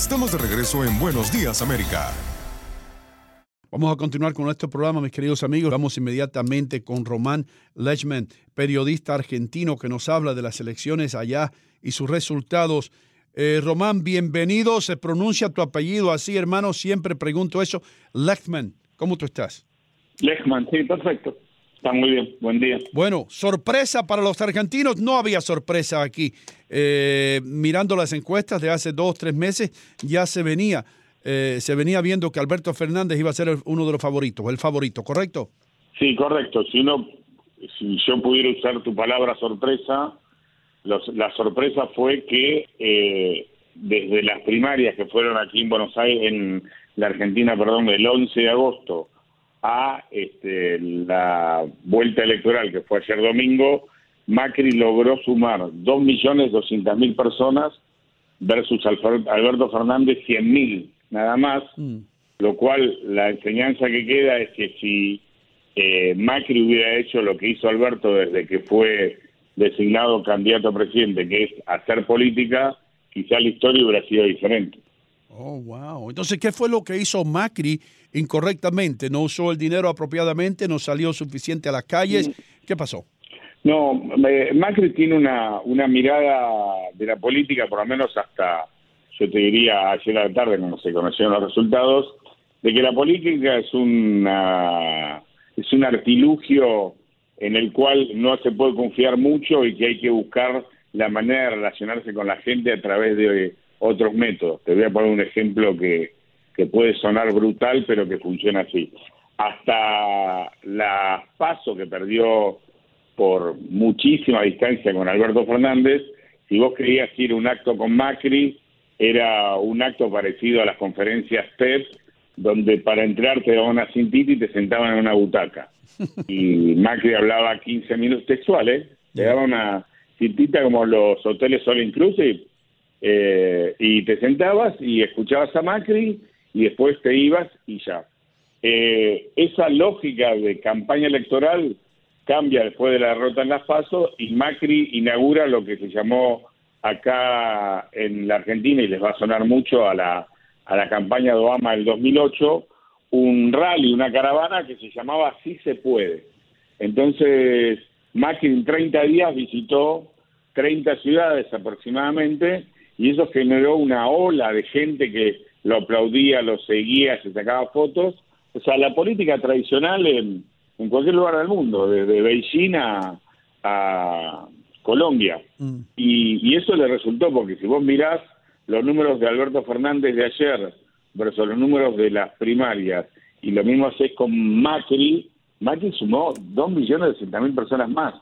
Estamos de regreso en Buenos Días América. Vamos a continuar con nuestro programa, mis queridos amigos. Vamos inmediatamente con Román Lechman, periodista argentino que nos habla de las elecciones allá y sus resultados. Eh, Román, bienvenido. Se pronuncia tu apellido así, hermano. Siempre pregunto eso. Lechman, ¿cómo tú estás? Lechman, sí, perfecto. Está muy bien, buen día. Bueno, sorpresa para los argentinos, no había sorpresa aquí. Eh, mirando las encuestas de hace dos, tres meses, ya se venía, eh, se venía viendo que Alberto Fernández iba a ser uno de los favoritos, el favorito, ¿correcto? Sí, correcto. Si uno, si yo pudiera usar tu palabra sorpresa, la sorpresa fue que eh, desde las primarias que fueron aquí en Buenos Aires, en la Argentina, perdón, el 11 de agosto, a este, la vuelta electoral que fue ayer domingo, Macri logró sumar 2.200.000 personas versus Alberto Fernández 100.000 nada más, mm. lo cual la enseñanza que queda es que si eh, Macri hubiera hecho lo que hizo Alberto desde que fue designado candidato a presidente, que es hacer política, quizá la historia hubiera sido diferente. Oh, wow. Entonces, ¿qué fue lo que hizo Macri incorrectamente? ¿No usó el dinero apropiadamente? ¿No salió suficiente a las calles? Mm. ¿Qué pasó? No, Macri tiene una, una mirada de la política, por lo menos hasta, yo te diría, ayer a la tarde, cuando se conocieron los resultados, de que la política es una es un artilugio en el cual no se puede confiar mucho y que hay que buscar la manera de relacionarse con la gente a través de otros métodos. Te voy a poner un ejemplo que, que puede sonar brutal, pero que funciona así. Hasta la paso que perdió por muchísima distancia con Alberto Fernández, si vos querías ir a un acto con Macri, era un acto parecido a las conferencias TED, donde para entrar te daban una cintita y te sentaban en una butaca. Y Macri hablaba 15 minutos textuales, te daba una cintita como los hoteles All Inclusive, eh, y te sentabas y escuchabas a Macri y después te ibas y ya. Eh, esa lógica de campaña electoral cambia después de la derrota en las PASO y Macri inaugura lo que se llamó acá en la Argentina y les va a sonar mucho a la, a la campaña de Obama del 2008, un rally, una caravana que se llamaba Sí se puede. Entonces, Macri en 30 días visitó 30 ciudades aproximadamente y eso generó una ola de gente que lo aplaudía, lo seguía, se sacaba fotos. O sea, la política tradicional en, cualquier lugar del mundo, desde Beijing a, Colombia. Mm. Y, eso le resultó, porque si vos mirás los números de Alberto Fernández de ayer versus los números de las primarias, y lo mismo haces con Macri, Macri sumó 2.200.000 personas más,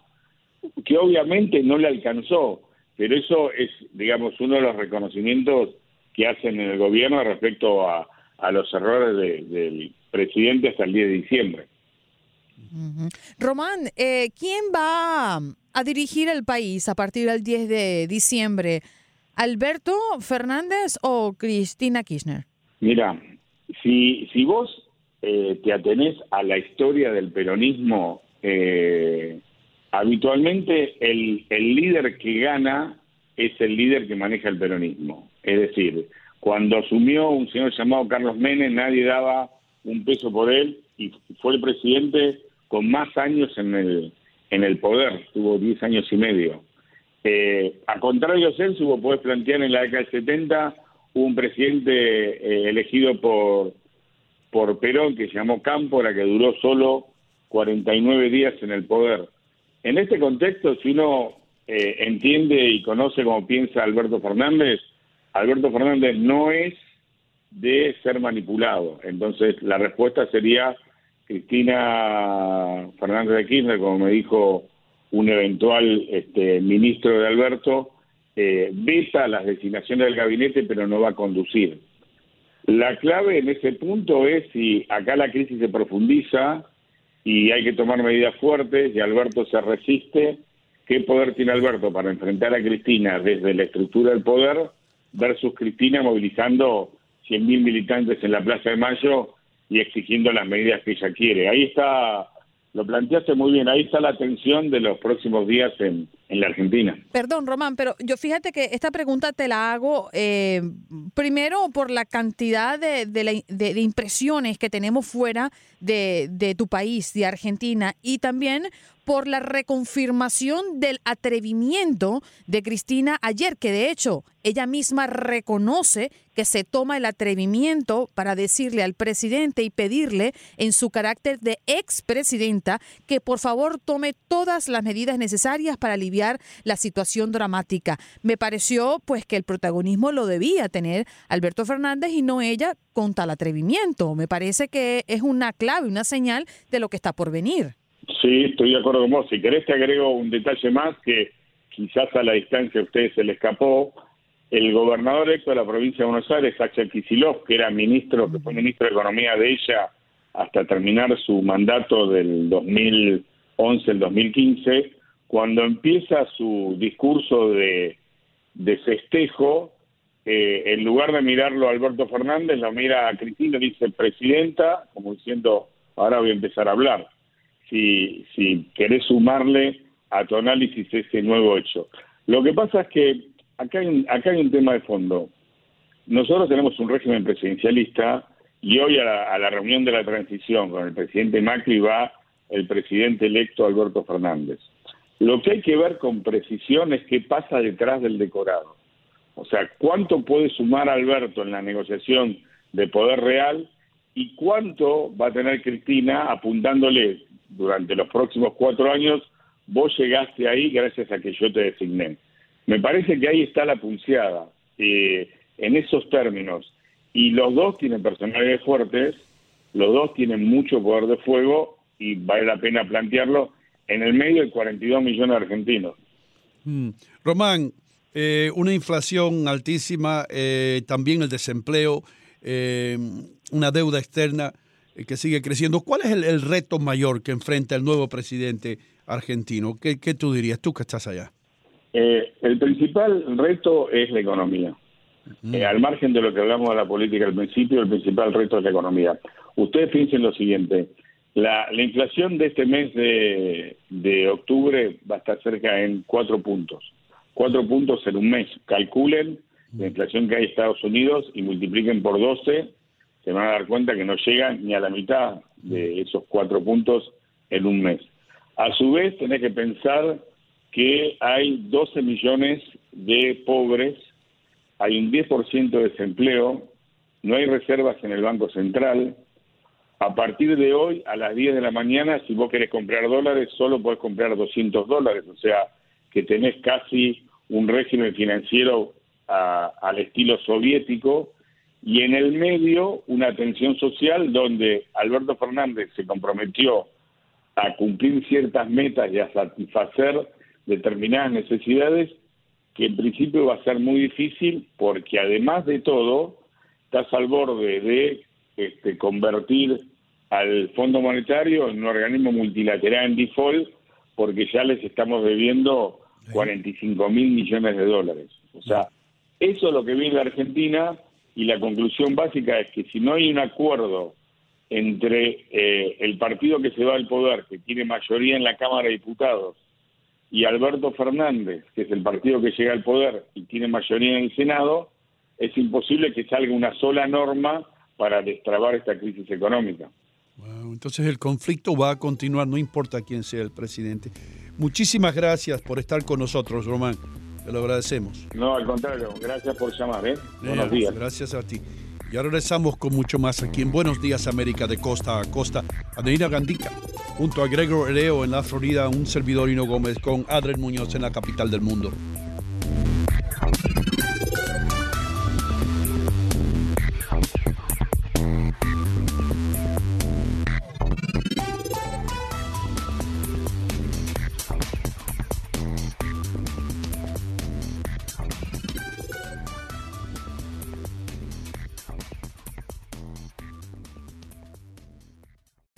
que obviamente no le alcanzó pero eso es, digamos, uno de los reconocimientos que hacen en el gobierno respecto a, a los errores del presidente hasta el 10 de diciembre. Román, eh, ¿quién va a dirigir el país a partir del 10 de diciembre? ¿Alberto Fernández o Cristina Kirchner? Mira, si, si vos eh, te atenés a la historia del peronismo, eh, habitualmente el, el líder que gana es el líder que maneja el peronismo. Es decir, cuando asumió un señor llamado Carlos Menem, nadie daba un peso por él y fue el presidente con más años en el, en el poder, tuvo 10 años y medio. Eh, a contrario de él, vos podés plantear en la década del 70 un presidente eh, elegido por, por Perón que se llamó Cámpora, que duró solo 49 días en el poder. En este contexto, si uno eh, entiende y conoce cómo piensa Alberto Fernández, Alberto Fernández no es de ser manipulado. Entonces, la respuesta sería Cristina Fernández de Kirchner, como me dijo un eventual este, ministro de Alberto, eh, besa las designaciones del gabinete, pero no va a conducir. La clave en ese punto es si acá la crisis se profundiza y hay que tomar medidas fuertes y Alberto se resiste, ¿qué poder tiene Alberto para enfrentar a Cristina desde la estructura del poder versus Cristina movilizando 100.000 militantes en la Plaza de Mayo y exigiendo las medidas que ella quiere. Ahí está, lo planteaste muy bien, ahí está la tensión de los próximos días en, en la Argentina. Perdón, Román, pero yo fíjate que esta pregunta te la hago eh, primero por la cantidad de, de, impresiones que tenemos fuera de, de tu país, de Argentina, y también por la reconfirmación del atrevimiento de Cristina ayer, que de hecho ella misma reconoce que se toma el atrevimiento para decirle al presidente y pedirle en su carácter de expresidenta que por favor tome todas las medidas necesarias para aliviar la situación dramática. Me pareció pues que el protagonismo lo debía tener Alberto Fernández y no ella con tal atrevimiento. Me parece que es una clave, una señal de lo que está por venir. Sí, estoy de acuerdo con vos. Si querés te agrego un detalle más que quizás a la distancia a ustedes se le escapó. El gobernador electo de la provincia de Buenos Aires, Axel Kicillof, que era ministro, que fue ministro de Economía de ella hasta terminar su mandato del 2011 al 2015, cuando empieza su discurso de, de festejo, eh, en lugar de mirarlo a Alberto Fernández, lo mira a Cristina dice presidenta, como diciendo, ahora voy a empezar a hablar si, si querés sumarle a tu análisis ese nuevo hecho. Lo que pasa es que acá hay, acá hay un tema de fondo. Nosotros tenemos un régimen presidencialista y hoy a la, reunión de la transición con el presidente Macri va el presidente electo Alberto Fernández. Lo que hay que ver con precisión es qué pasa detrás del decorado. O sea, cuánto puede sumar Alberto en la negociación de poder real y cuánto va a tener Cristina apuntándole durante los próximos cuatro años, vos llegaste ahí gracias a que yo te designé. Me parece que ahí está la pulseada, eh, en esos términos. Y los dos tienen personalidades fuertes, los dos tienen mucho poder de fuego y vale la pena plantearlo en el medio de 42 millones de argentinos. Mm. Román, eh, una inflación altísima, eh, también el desempleo, una deuda externa. Eh, que sigue creciendo. ¿Cuál es el, reto mayor que enfrenta el nuevo presidente argentino? ¿Qué, tú dirías, tú que estás allá? Eh, el principal reto es la economía. Eh, al margen de lo que hablamos de la política al principio, el principal reto es la economía. Ustedes piensen lo siguiente, la, inflación de este mes de, de, octubre va a estar cerca en cuatro puntos. Cuatro puntos en un mes. Calculen la inflación que hay en Estados Unidos y multipliquen por 12 se van a dar cuenta que no llegan ni a la mitad de esos cuatro puntos en un mes. A su vez, tenés que pensar que hay 12 millones de pobres, hay un 10% de desempleo, no hay reservas en el Banco Central. A partir de hoy, a las 10 de la mañana, si vos querés comprar dólares, solo podés comprar 200 dólares, o sea, que tenés casi un régimen financiero al estilo soviético, y en el medio una tensión social donde Alberto Fernández se comprometió a cumplir ciertas metas y a satisfacer determinadas necesidades que en principio va a ser muy difícil porque además de todo estás al borde de este, convertir al Fondo Monetario en un organismo multilateral en default porque ya les estamos debiendo 45 mil millones de dólares. O sea, eso es lo que viene la Argentina y la conclusión básica es que si no hay un acuerdo entre eh, el partido que se va al poder, que tiene mayoría en la Cámara de Diputados, y Alberto Fernández, que es el partido que llega al poder y tiene mayoría en el Senado, es imposible que salga una sola norma para destrabar esta crisis económica. entonces el conflicto va a continuar, no importa quién sea el presidente. Muchísimas gracias por estar con nosotros, Román. Te lo agradecemos. No, al contrario, gracias por llamar. ¿eh? Buenos días. Gracias a ti. Y ahora regresamos con mucho más aquí en Buenos Días América de costa a costa. Adelina Gandica, junto a Gregor Hereo en la Florida, un servidor Hino Gómez con Adrián Muñoz en la capital del mundo.